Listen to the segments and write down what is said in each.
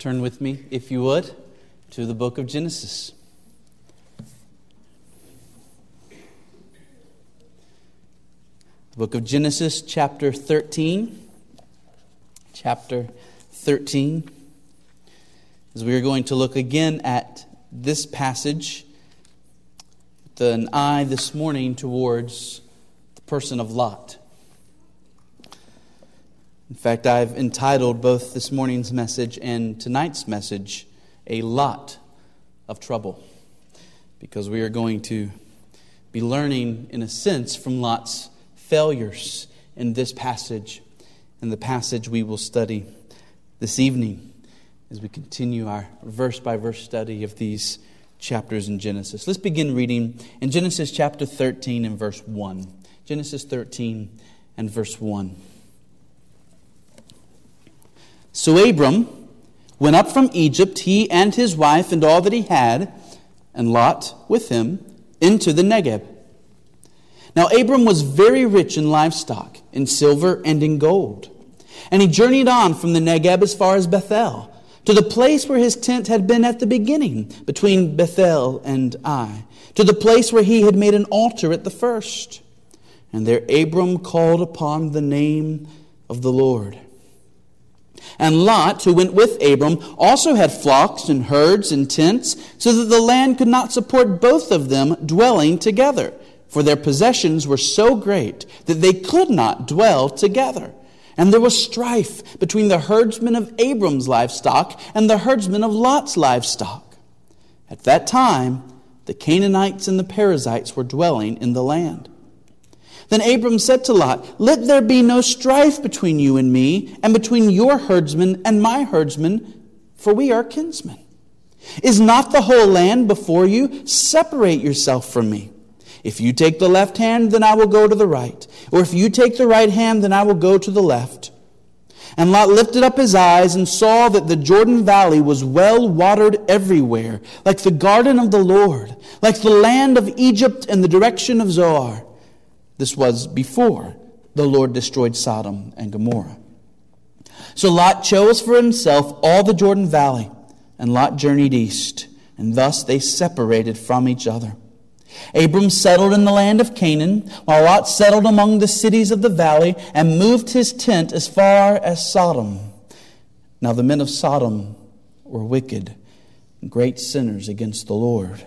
Turn with me, if you would, to the book of Genesis. The book of Genesis, chapter 13. Chapter 13. As we are going to look again at this passage with an eye this morning towards the person of Lot. In fact, I've entitled both this morning's message and tonight's message, A Lot of Trouble, because we are going to be learning, in a sense, from Lot's failures in this passage and the passage we will study this evening as we continue our verse by verse study of these chapters in Genesis. Let's begin reading in Genesis chapter 13 and verse 1. Genesis 13 and verse 1. So Abram went up from Egypt, he and his wife and all that he had, and Lot with him, into the Negeb. Now Abram was very rich in livestock, in silver and in gold. And he journeyed on from the Negeb as far as Bethel, to the place where his tent had been at the beginning, between Bethel and Ai, to the place where he had made an altar at the first. And there Abram called upon the name of the Lord. And Lot, who went with Abram, also had flocks and herds and tents, so that the land could not support both of them dwelling together. For their possessions were so great that they could not dwell together. And there was strife between the herdsmen of Abram's livestock and the herdsmen of Lot's livestock. At that time, the Canaanites and the Perizzites were dwelling in the land. Then Abram said to Lot, Let there be no strife between you and me, and between your herdsmen and my herdsmen, for we are kinsmen. Is not the whole land before you? Separate yourself from me. If you take the left hand, then I will go to the right. Or if you take the right hand, then I will go to the left. And Lot lifted up his eyes and saw that the Jordan Valley was well watered everywhere, like the garden of the Lord, like the land of Egypt in the direction of Zoar. This was before the Lord destroyed Sodom and Gomorrah. So Lot chose for himself all the Jordan Valley, and Lot journeyed east, and thus they separated from each other. Abram settled in the land of Canaan, while Lot settled among the cities of the valley and moved his tent as far as Sodom. Now the men of Sodom were wicked great sinners against the Lord.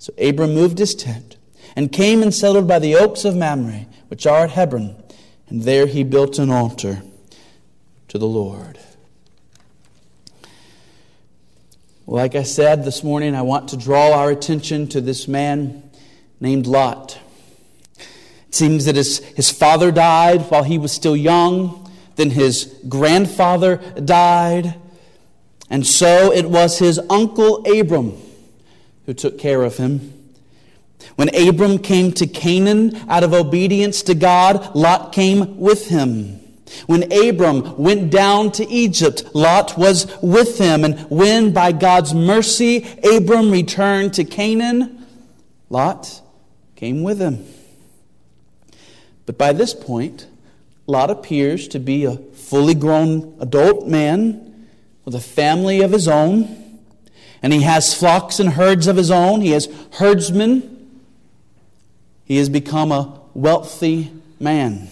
So Abram moved his tent and came and settled by the oaks of Mamre, which are at Hebron, and there he built an altar to the Lord. Like I said this morning, I want to draw our attention to this man named Lot. It seems that his, his father died while he was still young, then his grandfather died, and so it was his uncle Abram who took care of him. When Abram came to Canaan out of obedience to God, Lot came with him. When Abram went down to Egypt, Lot was with him. And when, by God's mercy, Abram returned to Canaan, Lot came with him. But by this point, Lot appears to be a fully grown adult man with a family of his own. And he has flocks and herds of his own. He has herdsmen. He has become a wealthy man.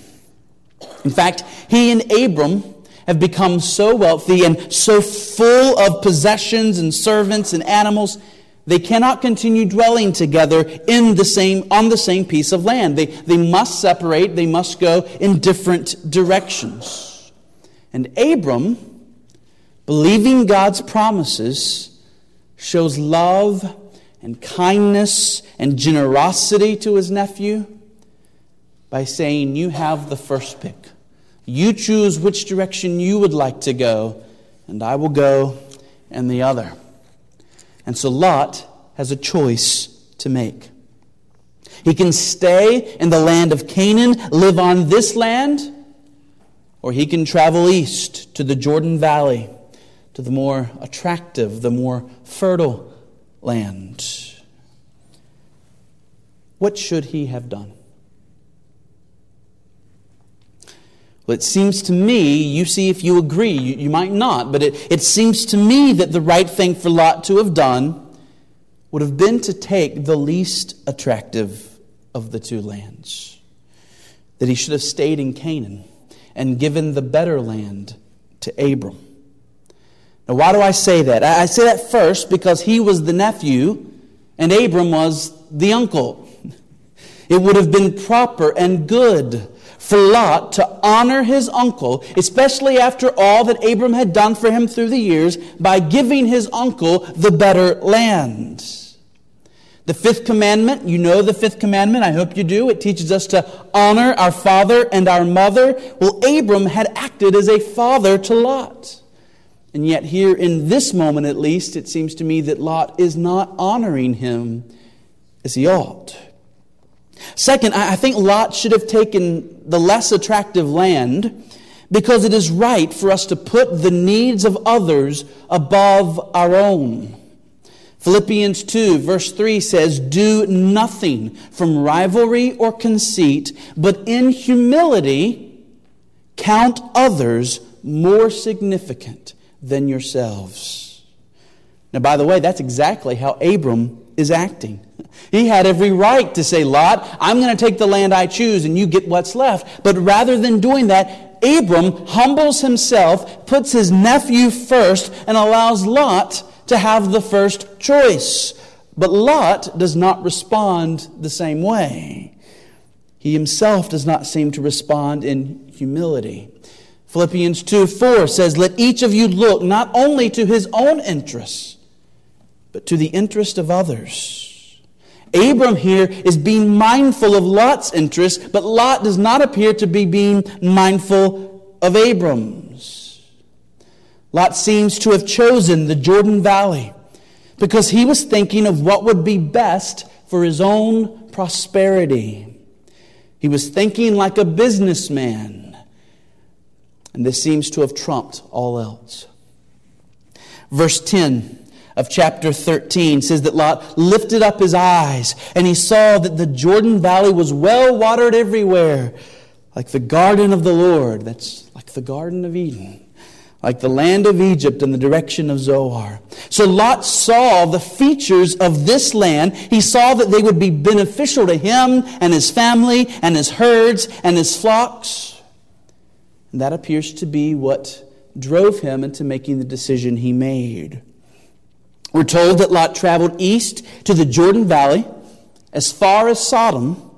In fact, he and Abram have become so wealthy and so full of possessions and servants and animals, they cannot continue dwelling together in the same, on the same piece of land. They, they must separate, they must go in different directions. And Abram, believing God's promises, shows love and kindness and generosity to his nephew by saying, You have the first pick. You choose which direction you would like to go, and I will go in the other. And so Lot has a choice to make. He can stay in the land of Canaan, live on this land, or he can travel east to the Jordan Valley, to the more attractive, the more fertile land. What should he have done? Well, it seems to me, you see if you agree, you, you might not, but it, it seems to me that the right thing for Lot to have done would have been to take the least attractive of the two lands. That he should have stayed in Canaan and given the better land to Abram. Now, why do I say that? I say that first because he was the nephew and Abram was the uncle. It would have been proper and good for Lot to honor his uncle, especially after all that Abram had done for him through the years, by giving his uncle the better land. The fifth commandment, you know the fifth commandment, I hope you do. It teaches us to honor our father and our mother. Well, Abram had acted as a father to Lot. And yet, here in this moment at least, it seems to me that Lot is not honoring him as he ought. Second, I think Lot should have taken the less attractive land because it is right for us to put the needs of others above our own. Philippians 2, verse 3 says, Do nothing from rivalry or conceit, but in humility count others more significant than yourselves. Now, by the way, that's exactly how Abram is acting. He had every right to say, Lot, I'm going to take the land I choose and you get what's left. But rather than doing that, Abram humbles himself, puts his nephew first, and allows Lot to have the first choice. But Lot does not respond the same way. He himself does not seem to respond in humility. Philippians 2 4 says, Let each of you look not only to his own interests, but to the interest of others. Abram here is being mindful of Lot's interests, but Lot does not appear to be being mindful of Abram's. Lot seems to have chosen the Jordan Valley because he was thinking of what would be best for his own prosperity. He was thinking like a businessman, and this seems to have trumped all else. Verse 10 of chapter 13 says that Lot lifted up his eyes and he saw that the Jordan Valley was well watered everywhere, like the garden of the Lord. That's like the Garden of Eden, like the land of Egypt in the direction of Zoar. So Lot saw the features of this land. He saw that they would be beneficial to him and his family and his herds and his flocks. And that appears to be what drove him into making the decision he made. We're told that Lot traveled east to the Jordan Valley as far as Sodom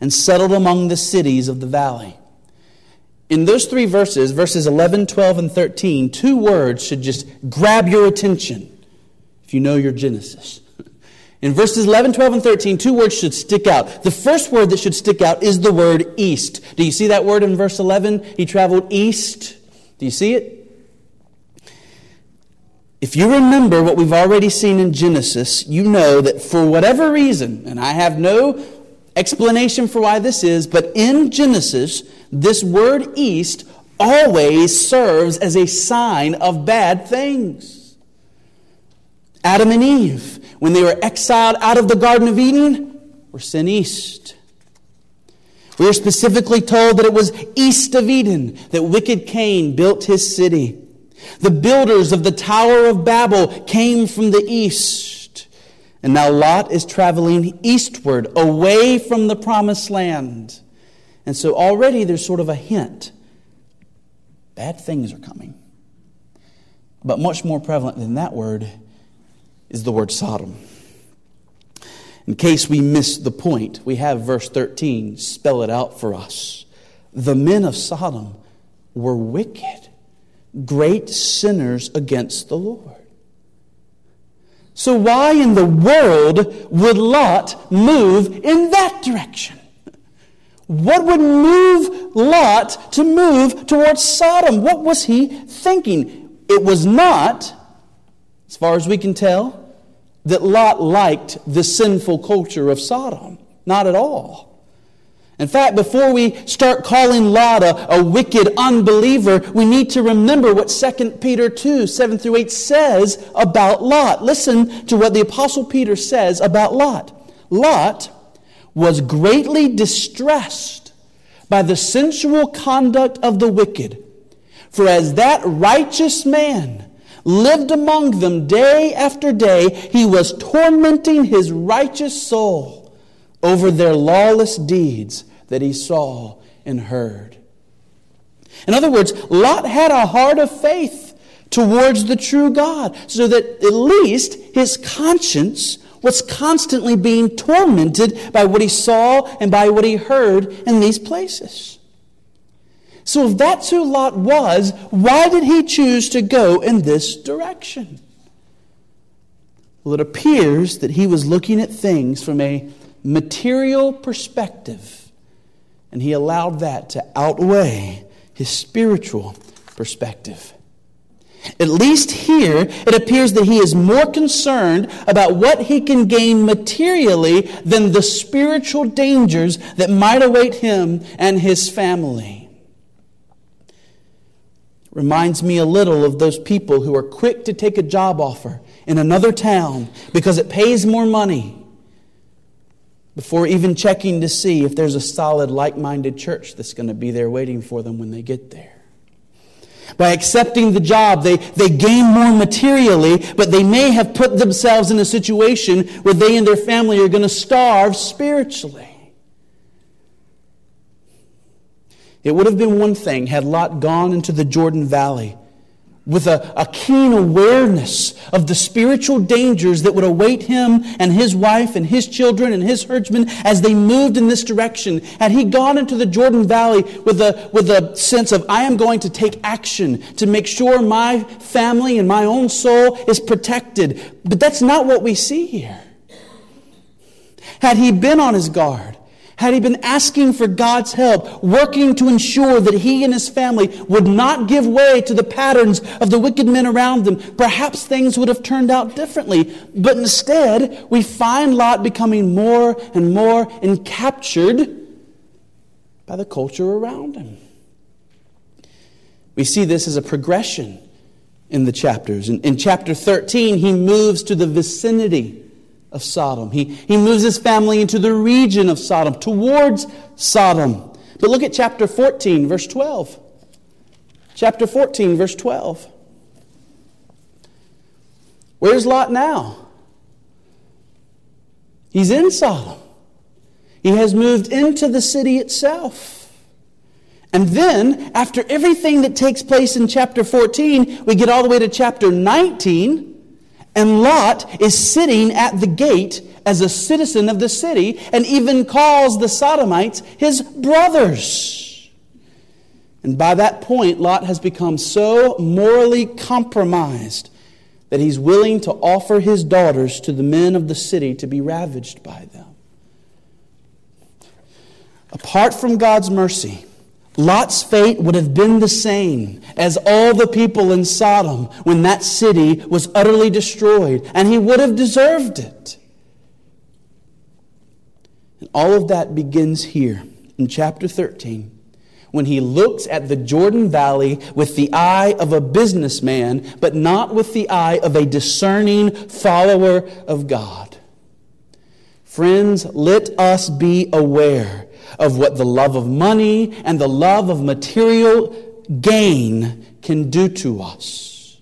and settled among the cities of the valley. In those three verses, verses 11, 12, and 13, two words should just grab your attention if you know your Genesis. In verses 11, 12, and 13, two words should stick out. The first word that should stick out is the word east. Do you see that word in verse 11? He traveled east. Do you see it? If you remember what we've already seen in Genesis, you know that for whatever reason, and I have no explanation for why this is, but in Genesis, this word east always serves as a sign of bad things. Adam and Eve, when they were exiled out of the Garden of Eden, were sent east. We are specifically told that it was east of Eden that wicked Cain built his city. The builders of the Tower of Babel came from the east. And now Lot is traveling eastward, away from the promised land. And so already there's sort of a hint bad things are coming. But much more prevalent than that word is the word Sodom. In case we miss the point, we have verse 13 spell it out for us. The men of Sodom were wicked great sinners against the Lord. So, why in the world would Lot move in that direction? What would move Lot to move towards Sodom? What was he thinking? it was not, as far as we can tell, that Lot liked the sinful culture of Sodom. Not at all. In fact, before we start calling Lot a, a, wicked unbeliever, we need to remember what 2 Peter 2, 7 through 8 says about Lot. Listen to what the Apostle Peter says about Lot. Lot was greatly distressed by the sensual conduct of the wicked. For as that righteous man lived among them day after day, he was tormenting his righteous soul over their lawless deeds that he saw and heard. In other words, Lot had a heart of faith towards the true God, so that at least his conscience was constantly being tormented by what he saw and by what he heard in these places. So, if that's who Lot was, why did he choose to go in this direction? Well, it appears that he was looking at things from a material perspective and he allowed that to outweigh his spiritual perspective. At least here, it appears that he is more concerned about what he can gain materially than the spiritual dangers that might await him and his family. Reminds me a little of those people who are quick to take a job offer in another town because it pays more money before even checking to see if there's a solid, like minded church that's going to be there waiting for them when they get there. By accepting the job, they, they gain more materially, but they may have put themselves in a situation where they and their family are going to starve spiritually. It would have been one thing had Lot gone into the Jordan Valley with a, a, keen awareness of the spiritual dangers that would await him and his wife and his children and his herdsmen as they moved in this direction. Had he gone into the Jordan Valley with a, with a sense of, I am going to take action to make sure my family and my own soul is protected. But that's not what we see here. Had he been on his guard, had he been asking for God's help, working to ensure that he and his family would not give way to the patterns of the wicked men around them, perhaps things would have turned out differently. But instead, we find Lot becoming more and more encaptured by the culture around him. We see this as a progression in the chapters. In, in chapter 13, he moves to the vicinity of Sodom. He, he moves his family into the region of Sodom, towards Sodom. But look at chapter 14, verse 12. Chapter 14, verse 12. Where's Lot now? He's in Sodom. He has moved into the city itself. And then, after everything that takes place in chapter 14, we get all the way to chapter 19. And Lot is sitting at the gate as a citizen of the city and even calls the Sodomites his brothers. And by that point, Lot has become so morally compromised that he's willing to offer his daughters to the men of the city to be ravaged by them. Apart from God's mercy, Lot's fate would have been the same as all the people in Sodom when that city was utterly destroyed, and he would have deserved it. And all of that begins here in chapter 13 when he looks at the Jordan Valley with the eye of a businessman, but not with the eye of a discerning follower of God. Friends, let us be aware of what the love of money and the love of material gain can do to us.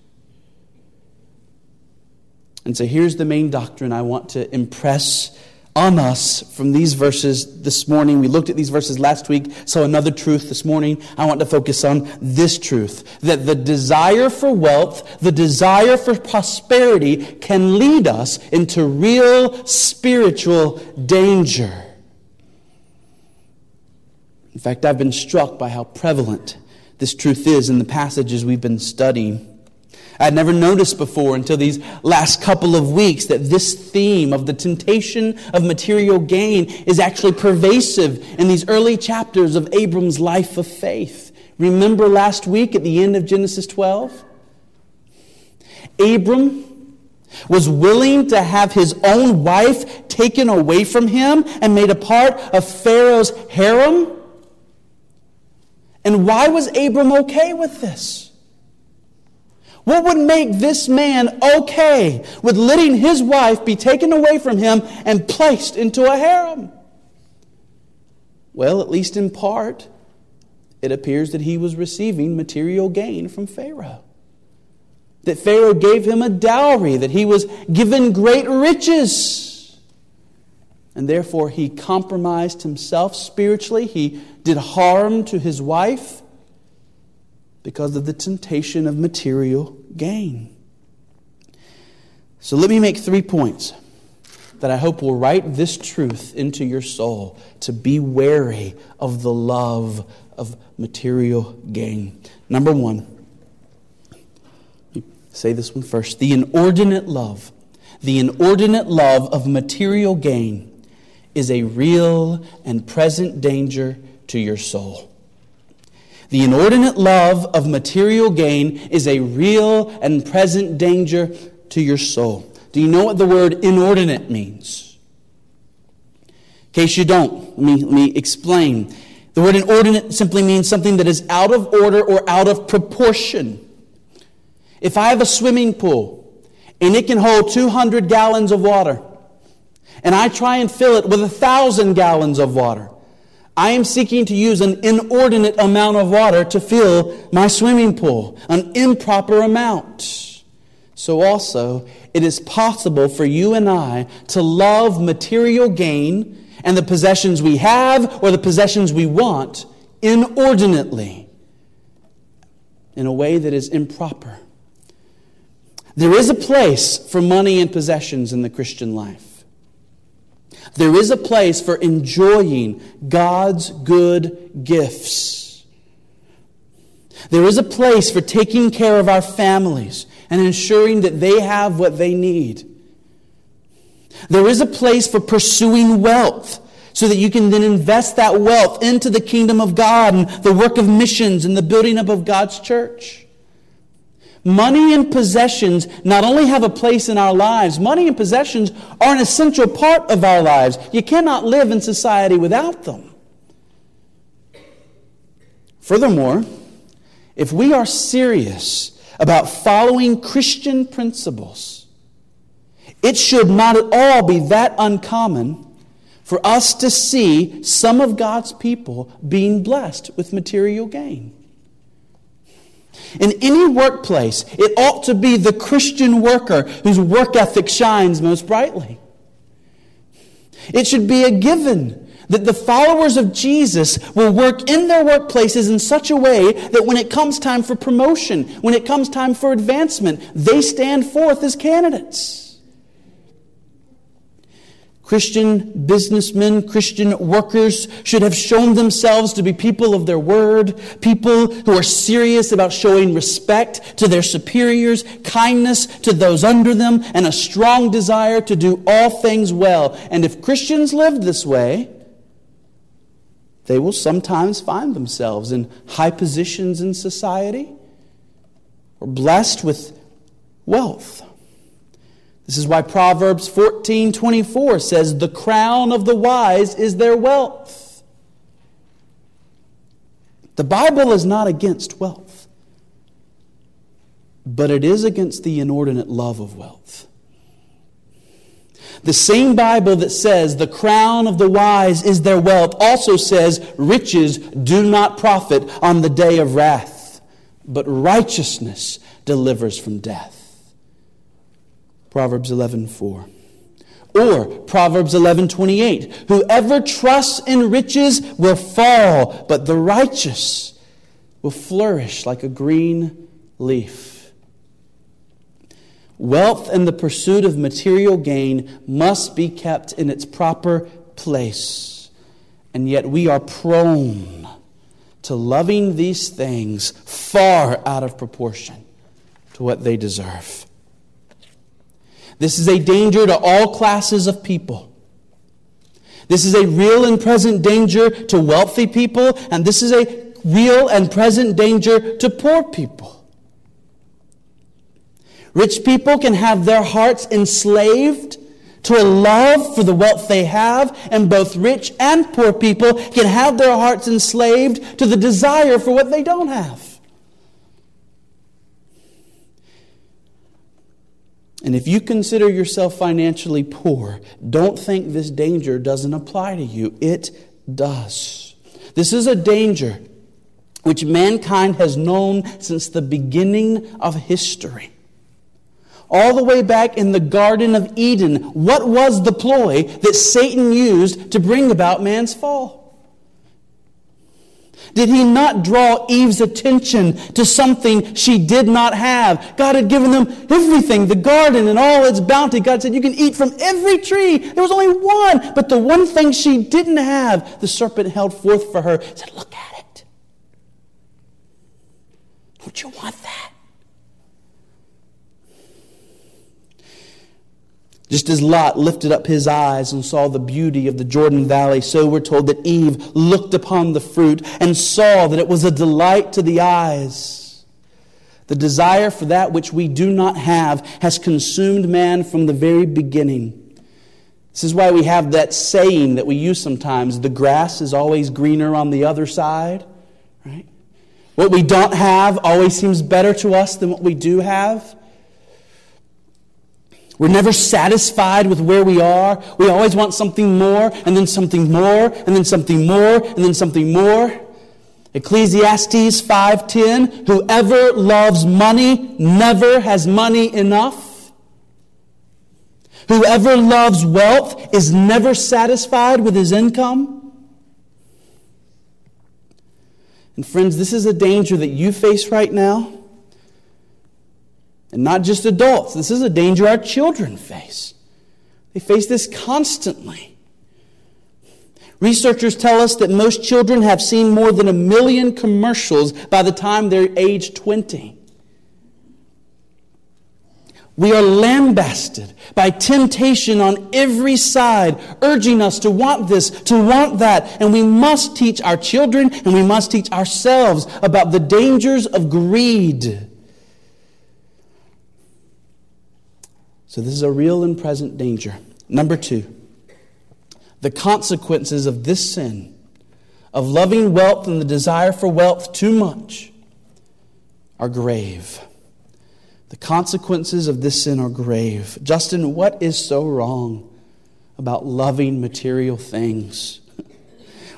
And so here's the main doctrine I want to impress on us from these verses this morning. We looked at these verses last week, so another truth this morning. I want to focus on this truth that the desire for wealth, the desire for prosperity can lead us into real spiritual danger. In fact, I've been struck by how prevalent this truth is in the passages we've been studying. I had never noticed before until these last couple of weeks that this theme of the temptation of material gain is actually pervasive in these early chapters of Abram's life of faith. Remember last week at the end of Genesis 12? Abram was willing to have his own wife taken away from him and made a part of Pharaoh's harem? And why was Abram okay with this? What would make this man okay with letting his wife be taken away from him and placed into a harem? Well, at least in part, it appears that he was receiving material gain from Pharaoh that Pharaoh gave him a dowry, that he was given great riches. And therefore, he compromised himself spiritually. He did harm to his wife because of the temptation of material gain. So, let me make three points that I hope will write this truth into your soul to be wary of the love of material gain. Number one, say this one first. The inordinate love, the inordinate love of material gain is a real and present danger to your soul. The inordinate love of material gain is a real and present danger to your soul. Do you know what the word inordinate means? In case you don't, let me, let me explain. The word inordinate simply means something that is out of order or out of proportion. If I have a swimming pool and it can hold 200 gallons of water, and I try and fill it with a thousand gallons of water, I am seeking to use an inordinate amount of water to fill my swimming pool, an improper amount. So, also, it is possible for you and I to love material gain and the possessions we have or the possessions we want inordinately in a way that is improper. There is a place for money and possessions in the Christian life. There is a place for enjoying God's good gifts. There is a place for taking care of our families and ensuring that they have what they need. There is a place for pursuing wealth so that you can then invest that wealth into the kingdom of God and the work of missions and the building up of God's church. Money and possessions not only have a place in our lives, money and possessions are an essential part of our lives. You cannot live in society without them. Furthermore, if we are serious about following Christian principles, it should not at all be that uncommon for us to see some of God's people being blessed with material gain. In any workplace, it ought to be the Christian worker whose work ethic shines most brightly. It should be a given that the followers of Jesus will work in their workplaces in such a way that when it comes time for promotion, when it comes time for advancement, they stand forth as candidates. Christian businessmen, Christian workers should have shown themselves to be people of their word, people who are serious about showing respect to their superiors, kindness to those under them, and a strong desire to do all things well. And if Christians live this way, they will sometimes find themselves in high positions in society or blessed with wealth. This is why Proverbs 14 24 says, The crown of the wise is their wealth. The Bible is not against wealth, but it is against the inordinate love of wealth. The same Bible that says the crown of the wise is their wealth also says riches do not profit on the day of wrath, but righteousness delivers from death. Proverbs 11:4. Or Proverbs 11:28, whoever trusts in riches will fall, but the righteous will flourish like a green leaf. Wealth and the pursuit of material gain must be kept in its proper place. And yet we are prone to loving these things far out of proportion to what they deserve. This is a danger to all classes of people. This is a real and present danger to wealthy people, and this is a real and present danger to poor people. Rich people can have their hearts enslaved to a love for the wealth they have, and both rich and poor people can have their hearts enslaved to the desire for what they don't have. And if you consider yourself financially poor, don't think this danger doesn't apply to you. It does. This is a danger which mankind has known since the beginning of history. All the way back in the Garden of Eden, what was the ploy that Satan used to bring about man's fall? Did he not draw Eve's attention to something she did not have? God had given them everything, the garden and all its bounty. God said, You can eat from every tree. There was only one. But the one thing she didn't have, the serpent held forth for her, said, Look at it. Don't you want that? Just as Lot lifted up his eyes and saw the beauty of the Jordan Valley, so we're told that Eve looked upon the fruit and saw that it was a delight to the eyes. The desire for that which we do not have has consumed man from the very beginning. This is why we have that saying that we use sometimes the grass is always greener on the other side, right? What we don't have always seems better to us than what we do have. We're never satisfied with where we are. We always want something more, and then something more, and then something more, and then something more. Ecclesiastes 5:10 Whoever loves money never has money enough. Whoever loves wealth is never satisfied with his income. And friends, this is a danger that you face right now and not just adults. This is a danger our children face. They face this constantly. Researchers tell us that most children have seen more than a million commercials by the time they're age 20. We are lambasted by temptation on every side, urging us to want this, to want that. And we must teach our children and we must teach ourselves about the dangers of greed. So, this is a real and present danger. Number two, the consequences of this sin, of loving wealth and the desire for wealth too much, are grave. The consequences of this sin are grave. Justin, what is so wrong about loving material things?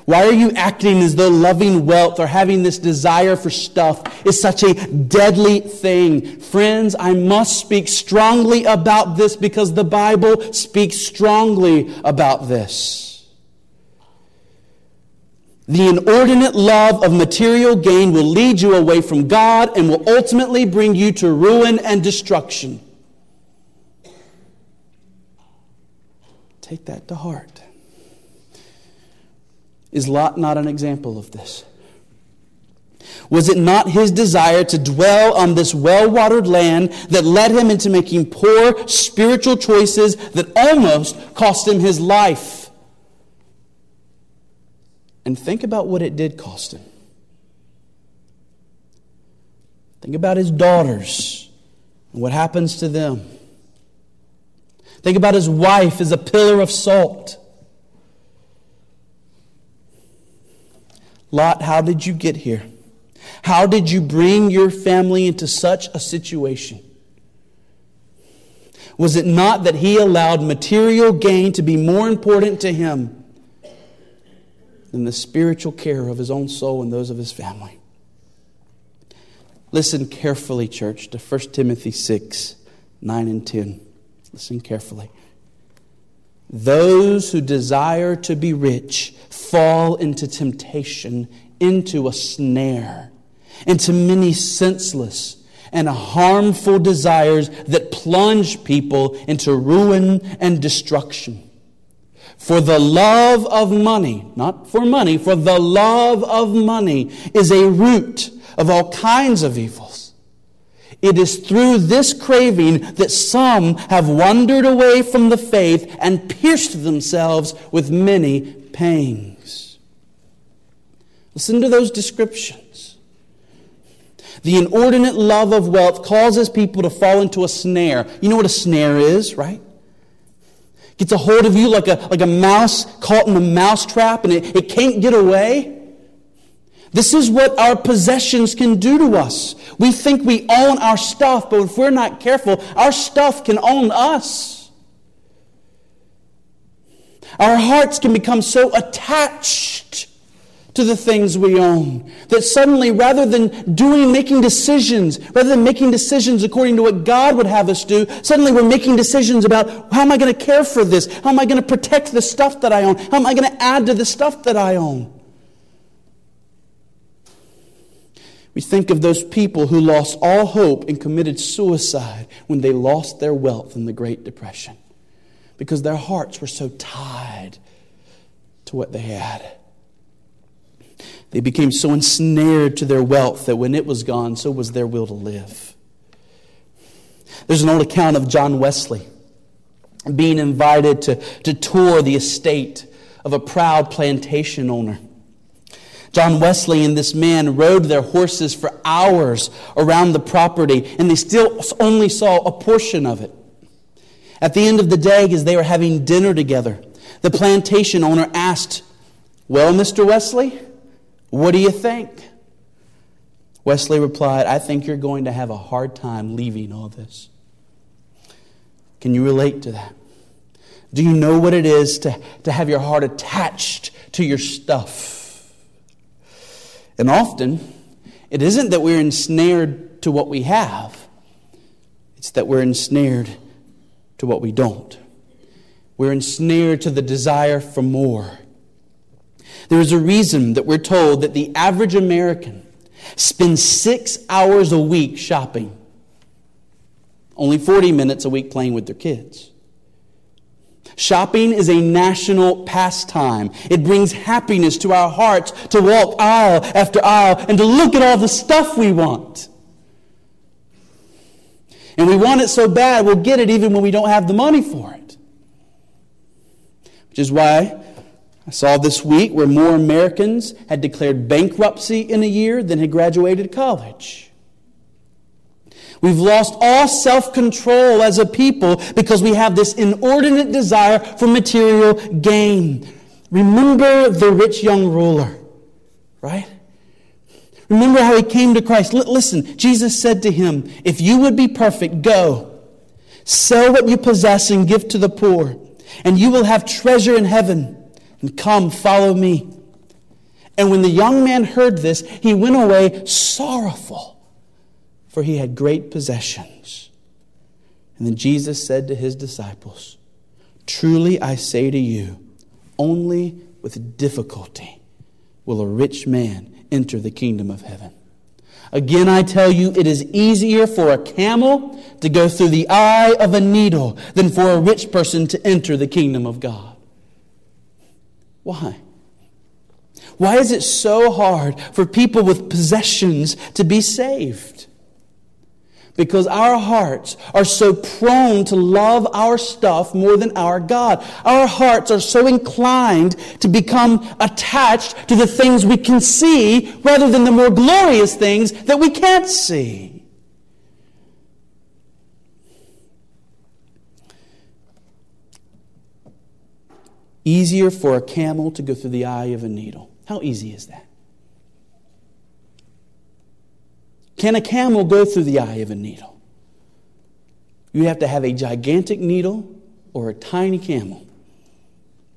Why are you acting as though loving wealth or having this desire for stuff is such a deadly thing? Friends, I must speak strongly about this because the Bible speaks strongly about this. The inordinate love of material gain will lead you away from God and will ultimately bring you to ruin and destruction. Take that to heart. Is Lot not an example of this? Was it not his desire to dwell on this well watered land that led him into making poor spiritual choices that almost cost him his life? And think about what it did cost him. Think about his daughters and what happens to them. Think about his wife as a pillar of salt. Lot, how did you get here? How did you bring your family into such a situation? Was it not that he allowed material gain to be more important to him than the spiritual care of his own soul and those of his family? Listen carefully, church, to 1 Timothy 6 9 and 10. Listen carefully. Those who desire to be rich fall into temptation, into a snare, into many senseless and harmful desires that plunge people into ruin and destruction. For the love of money, not for money, for the love of money is a root of all kinds of evils. It is through this craving that some have wandered away from the faith and pierced themselves with many pangs. Listen to those descriptions. The inordinate love of wealth causes people to fall into a snare. You know what a snare is, right? Gets a hold of you like a, like a mouse caught in a mouse trap and it, it can't get away. This is what our possessions can do to us. We think we own our stuff, but if we're not careful, our stuff can own us. Our hearts can become so attached to the things we own. That suddenly, rather than doing, making decisions, rather than making decisions according to what God would have us do, suddenly we're making decisions about how am I going to care for this? How am I going to protect the stuff that I own? How am I going to add to the stuff that I own? We think of those people who lost all hope and committed suicide when they lost their wealth in the Great Depression because their hearts were so tied to what they had. They became so ensnared to their wealth that when it was gone, so was their will to live. There's an old account of John Wesley being invited to, to tour the estate of a proud plantation owner. John Wesley and this man rode their horses for hours around the property, and they still only saw a portion of it. At the end of the day, as they were having dinner together, the plantation owner asked, Well, Mr. Wesley, what do you think? Wesley replied, I think you're going to have a hard time leaving all this. Can you relate to that? Do you know what it is to, to have your heart attached to your stuff? And often, it isn't that we're ensnared to what we have, it's that we're ensnared to what we don't. We're ensnared to the desire for more. There is a reason that we're told that the average American spends six hours a week shopping, only 40 minutes a week playing with their kids. Shopping is a national pastime. It brings happiness to our hearts to walk aisle after aisle and to look at all the stuff we want. And we want it so bad, we'll get it even when we don't have the money for it. Which is why I saw this week where more Americans had declared bankruptcy in a year than had graduated college. We've lost all self control as a people because we have this inordinate desire for material gain. Remember the rich young ruler, right? Remember how he came to Christ. L- listen, Jesus said to him, If you would be perfect, go, sell what you possess and give to the poor, and you will have treasure in heaven and come, follow me. And when the young man heard this, he went away sorrowful, for he had great possessions. And then Jesus said to his disciples, Truly I say to you, only with difficulty will a rich man enter the kingdom of heaven. Again, I tell you, it is easier for a camel to go through the eye of a needle than for a rich person to enter the kingdom of God. Why? Why is it so hard for people with possessions to be saved? Because our hearts are so prone to love our stuff more than our God. Our hearts are so inclined to become attached to the things we can see rather than the more glorious things that we can't see. Easier for a camel to go through the eye of a needle. How easy is that? Can a camel go through the eye of a needle? You have to have a gigantic needle or a tiny camel.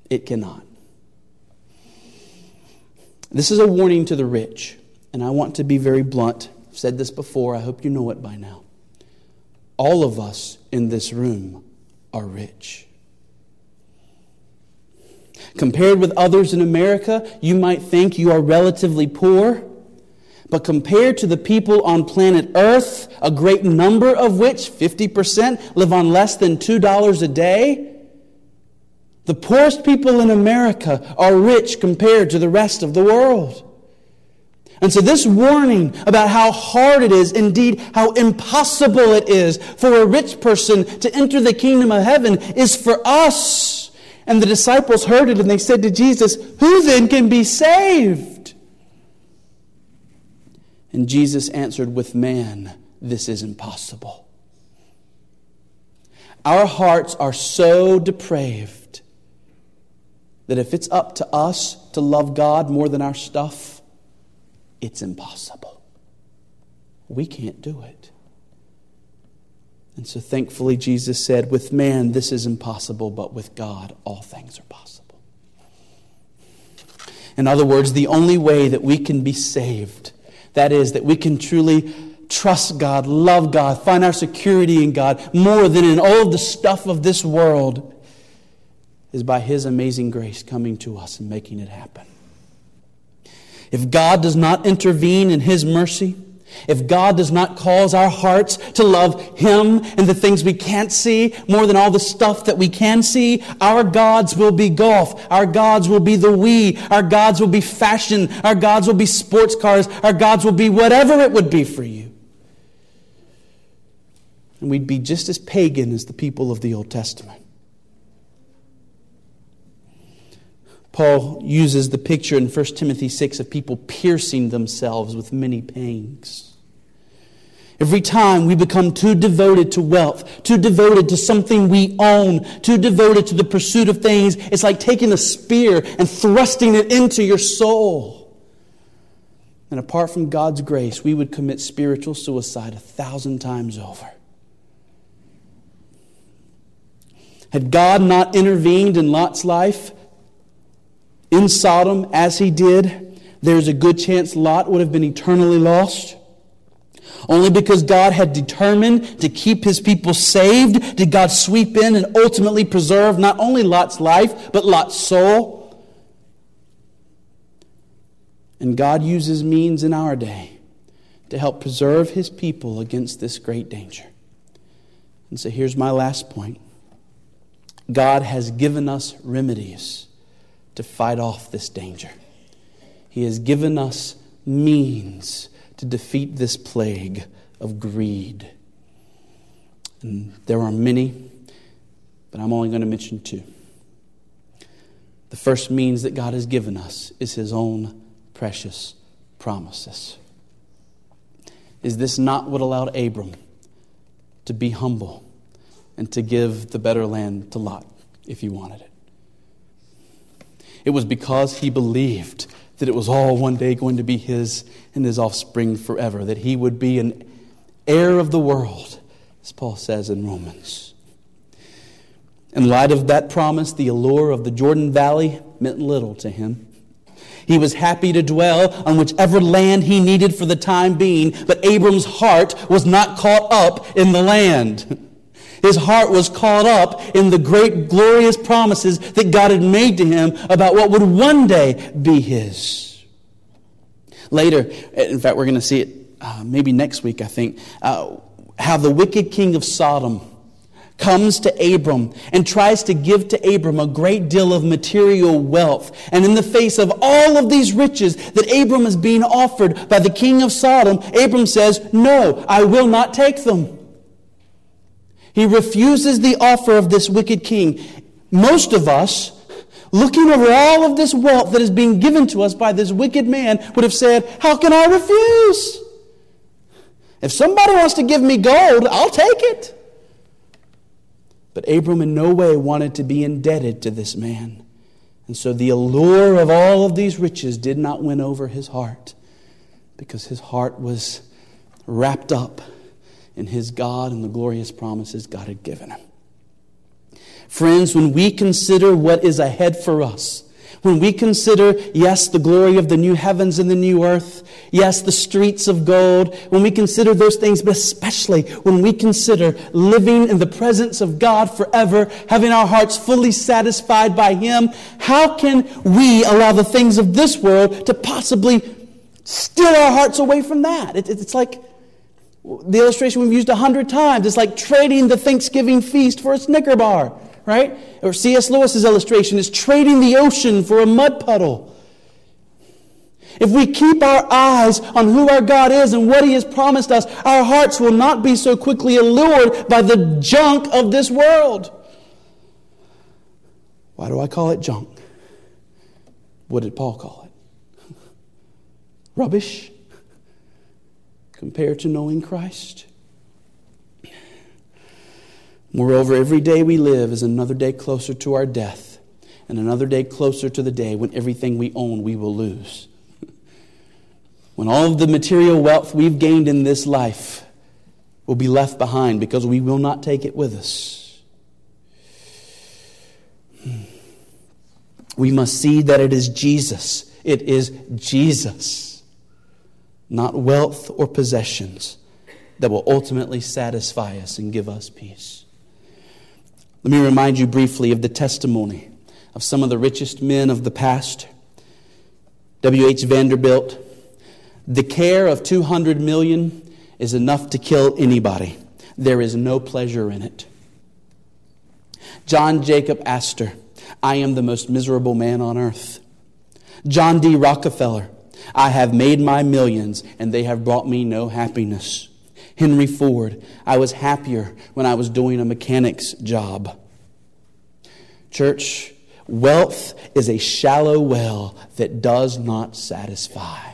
It cannot. This is a warning to the rich, and I want to be very blunt. I've said this before, I hope you know it by now. All of us in this room are rich. Compared with others in America, you might think you are relatively poor. But compared to the people on planet Earth, a great number of which, 50%, live on less than $2 a day, the poorest people in America are rich compared to the rest of the world. And so, this warning about how hard it is, indeed, how impossible it is for a rich person to enter the kingdom of heaven, is for us. And the disciples heard it and they said to Jesus, Who then can be saved? And Jesus answered, With man, this is impossible. Our hearts are so depraved that if it's up to us to love God more than our stuff, it's impossible. We can't do it. And so thankfully, Jesus said, With man, this is impossible, but with God, all things are possible. In other words, the only way that we can be saved, that is, that we can truly trust God, love God, find our security in God more than in all the stuff of this world, is by His amazing grace coming to us and making it happen. If God does not intervene in His mercy, if God does not cause our hearts to love Him and the things we can't see more than all the stuff that we can see, our gods will be golf. Our gods will be the Wii. Our gods will be fashion. Our gods will be sports cars. Our gods will be whatever it would be for you. And we'd be just as pagan as the people of the Old Testament. Paul uses the picture in 1 Timothy 6 of people piercing themselves with many pangs. Every time we become too devoted to wealth, too devoted to something we own, too devoted to the pursuit of things, it's like taking a spear and thrusting it into your soul. And apart from God's grace, we would commit spiritual suicide a thousand times over. Had God not intervened in Lot's life, in Sodom as he did, there's a good chance Lot would have been eternally lost. Only because God had determined to keep his people saved did God sweep in and ultimately preserve not only Lot's life, but Lot's soul. And God uses means in our day to help preserve his people against this great danger. And so here's my last point God has given us remedies to fight off this danger. He has given us means to defeat this plague of greed. And there are many, but I'm only going to mention two. The first means that God has given us is His own precious promises. Is this not what allowed Abram to be humble and to give the better land to Lot if he wanted it? It was because he believed that it was all one day going to be his and his offspring forever, that he would be an heir of the world, as Paul says in Romans. In light of that promise, the allure of the Jordan Valley meant little to him. He was happy to dwell on whichever land he needed for the time being, but Abram's heart was not caught up in the land. His heart was caught up in the great, glorious promises that God had made to him about what would one day be his. Later, in fact, we're going to see it uh, maybe next week, I think, uh, how the wicked king of Sodom comes to Abram and tries to give to Abram a great deal of material wealth. And in the face of all of these riches that Abram is being offered by the king of Sodom, Abram says, No, I will not take them. He refuses the offer of this wicked king. Most of us, looking over all of this wealth that is being given to us by this wicked man, would have said, How can I refuse? If somebody wants to give me gold, I'll take it. But Abram in no way wanted to be indebted to this man. And so the allure of all of these riches did not win over his heart because his heart was wrapped up in his God and the glorious promises God had given him. Friends, when we consider what is ahead for us, when we consider, yes, the glory of the new heavens and the new earth, yes, the streets of gold, when we consider those things, but especially when we consider living in the presence of God forever, having our hearts fully satisfied by Him, how can we allow the things of this world to possibly steal our hearts away from that? it's like the illustration we've used a hundred times. It's like trading the Thanksgiving feast for a Snicker bar, right? Or C.S. Lewis's illustration is trading the ocean for a mud puddle. If we keep our eyes on who our God is and what He has promised us, our hearts will not be so quickly allured by the junk of this world. Why do I call it junk? What did Paul call it? Rubbish? Compare to knowing Christ? Moreover, every day we live is another day closer to our death, and another day closer to the day when everything we own we will lose. When all of the material wealth we've gained in this life will be left behind because we will not take it with us. Hmm. We must see that it is Jesus. It is Jesus, not wealth or possessions, that will ultimately satisfy us and give us peace. Let me remind you briefly of the testimony of some of the richest men of the past. W.H. Vanderbilt. The care of 200 million is enough to kill anybody. There is no pleasure in it. John Jacob Astor. I am the most miserable man on earth. John D. Rockefeller. I have made my millions and they have brought me no happiness. Henry Ford, I was happier when I was doing a mechanic's job. Church, wealth is a shallow well that does not satisfy.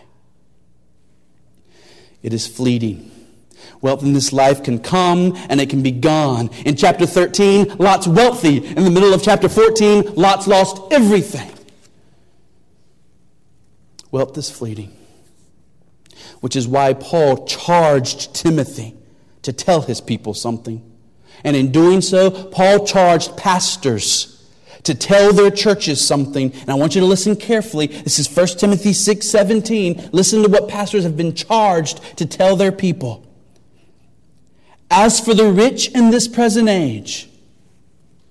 It is fleeting. Wealth in this life can come and it can be gone. In chapter 13, Lot's wealthy. In the middle of chapter 14, Lot's lost everything. Wealth is fleeting which is why Paul charged Timothy to tell his people something. And in doing so, Paul charged pastors to tell their churches something. And I want you to listen carefully. This is 1 Timothy 6 17. Listen to what pastors have been charged to tell their people. As for the rich in this present age,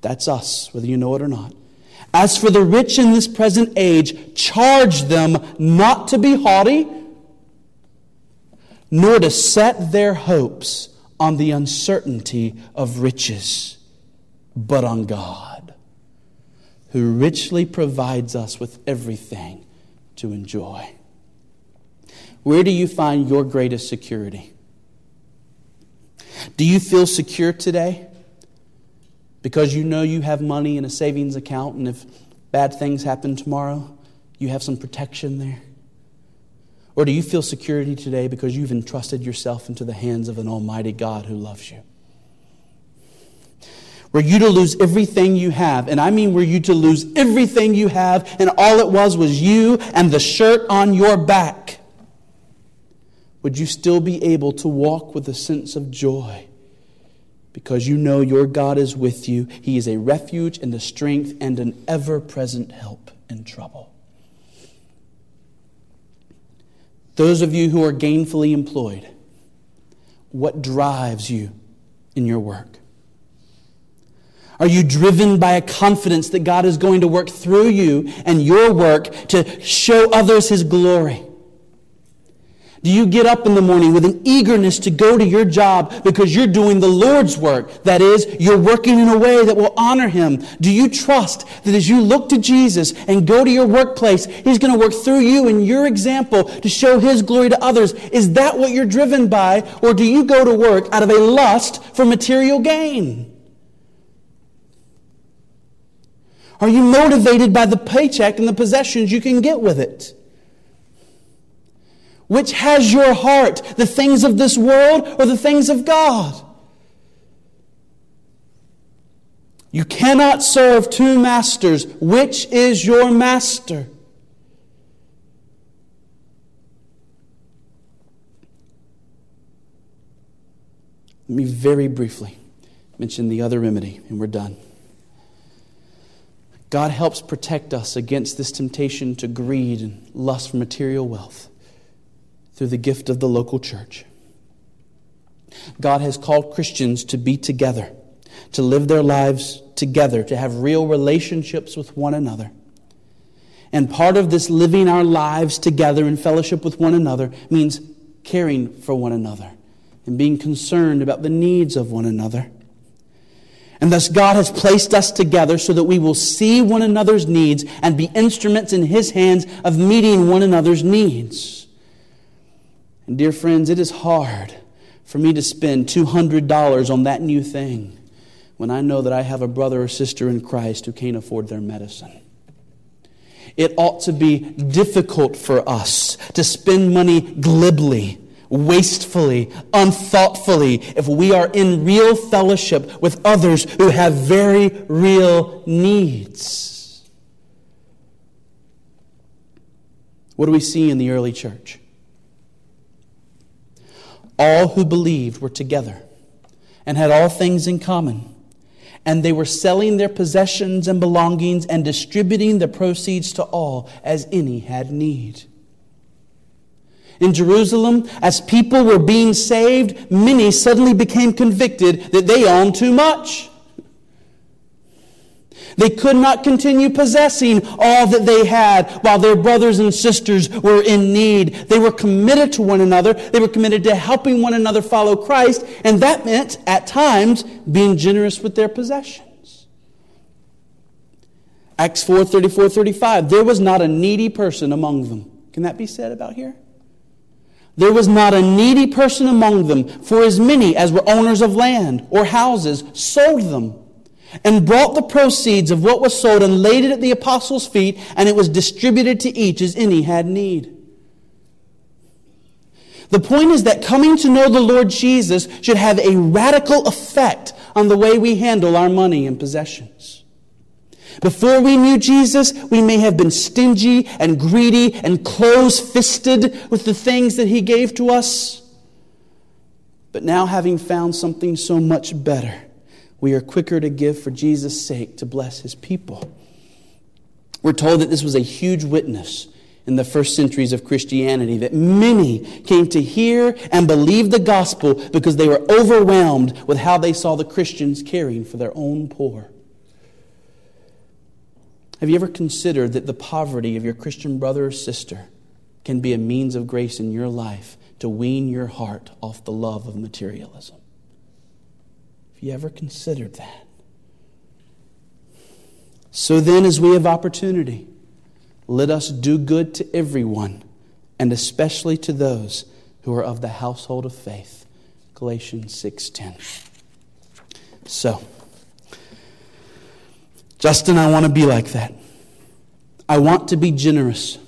that's us, whether you know it or not. As for the rich in this present age, charge them not to be haughty nor to set their hopes on the uncertainty of riches, but on God, who richly provides us with everything to enjoy. Where do you find your greatest security? Do you feel secure today? Because you know you have money in a savings account, and if bad things happen tomorrow, you have some protection there? Or do you feel security today because you've entrusted yourself into the hands of an almighty God who loves you? Were you to lose everything you have, and I mean were you to lose everything you have, and all it was was you and the shirt on your back, would you still be able to walk with a sense of joy? Because you know your God is with you. He is a refuge and a strength and an ever present help in trouble. Those of you who are gainfully employed, what drives you in your work? Are you driven by a confidence that God is going to work through you and your work to show others His glory? Do you get up in the morning with an eagerness to go to your job because you're doing the Lord's work? That is, you're working in a way that will honor Him. Do you trust that as you look to Jesus and go to your workplace, He's going to work through you and your example to show His glory to others? Is that what you're driven by? Or do you go to work out of a lust for material gain? Are you motivated by the paycheck and the possessions you can get with it? Which has your heart, the things of this world or the things of God? You cannot serve two masters. Which is your master? Let me very briefly mention the other remedy, and we're done. God helps protect us against this temptation to greed and lust for material wealth through the gift of the local church. God has called Christians to be together, to live their lives together, to have real relationships with one another. And part of this living our lives together in fellowship with one another means caring for one another and being concerned about the needs of one another. And thus, God has placed us together so that we will see one another's needs and be instruments in His hands of meeting one another's needs. And dear friends, it is hard for me to spend $200 on that new thing when I know that I have a brother or sister in Christ who can't afford their medicine. It ought to be difficult for us to spend money glibly wastefully, unthoughtfully, if we are in real fellowship with others who have very real needs. What do we see in the early church? All who believed were together and had all things in common. And they were selling their possessions and belongings and distributing the proceeds to all as any had need. In Jerusalem, as people were being saved, many suddenly became convicted that they owned too much. They could not continue possessing all that they had while their brothers and sisters were in need. They were committed to one another. They were committed to helping one another follow Christ, and that meant, at times, being generous with their possessions. Acts 4 34 35. There was not a needy person among them. Can that be said about here? There was not a needy person among them, for as many as were owners of land or houses sold them and brought the proceeds of what was sold and laid it at the apostles' feet, and it was distributed to each as any had need. The point is that coming to know the Lord Jesus should have a radical effect on the way we handle our money and possessions. Before we knew Jesus, we may have been stingy and greedy and close fisted with the things that He gave to us. But now, having found something so much better, we are quicker to give for Jesus' sake to bless His people. We're told that this was a huge witness in the first centuries of Christianity, that many came to hear and believe the gospel because they were overwhelmed with how they saw the Christians caring for their own poor. Have you ever considered that the poverty of your Christian brother or sister can be a means of grace in your life to wean your heart off the love of materialism? Have you ever considered that? So then, as we have opportunity, let us do good to everyone, and especially to those who are of the household of faith. Galatians 6:10. So, Justin, I want to be like that. I want to be generous.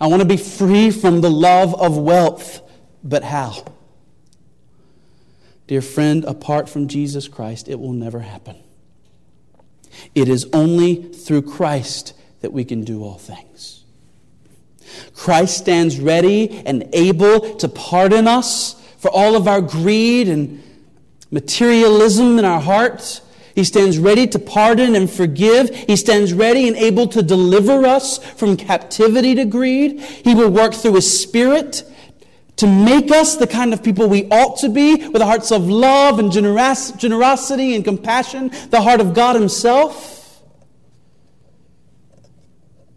I want to be free from the love of wealth. But how? Dear friend, apart from Jesus Christ, it will never happen. It is only through Christ that we can do all things. Christ stands ready and able to pardon us for all of our greed and materialism in our hearts he stands ready to pardon and forgive. He stands ready and able to deliver us from captivity to greed. He will work through His Spirit to make us the kind of people we ought to be with the hearts of love and generos- generosity and compassion, the heart of God Himself.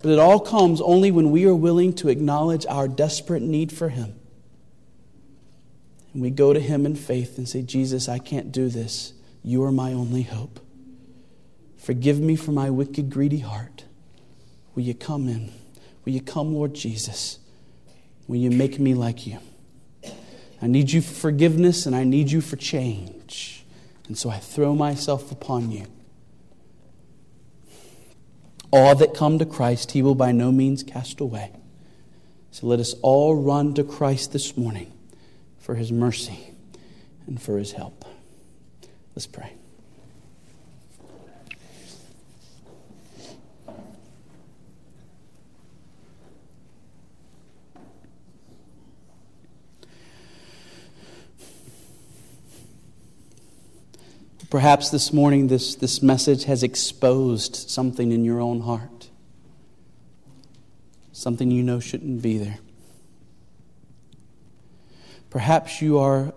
But it all comes only when we are willing to acknowledge our desperate need for Him. And we go to Him in faith and say, Jesus, I can't do this. You are my only hope. Forgive me for my wicked, greedy heart. Will you come in? Will you come, Lord Jesus? Will you make me like you? I need you for forgiveness and I need you for change. And so I throw myself upon you. All that come to Christ, he will by no means cast away. So let us all run to Christ this morning for his mercy and for his help. Let's pray. Perhaps this morning this, this message has exposed something in your own heart, something you know shouldn't be there. Perhaps you are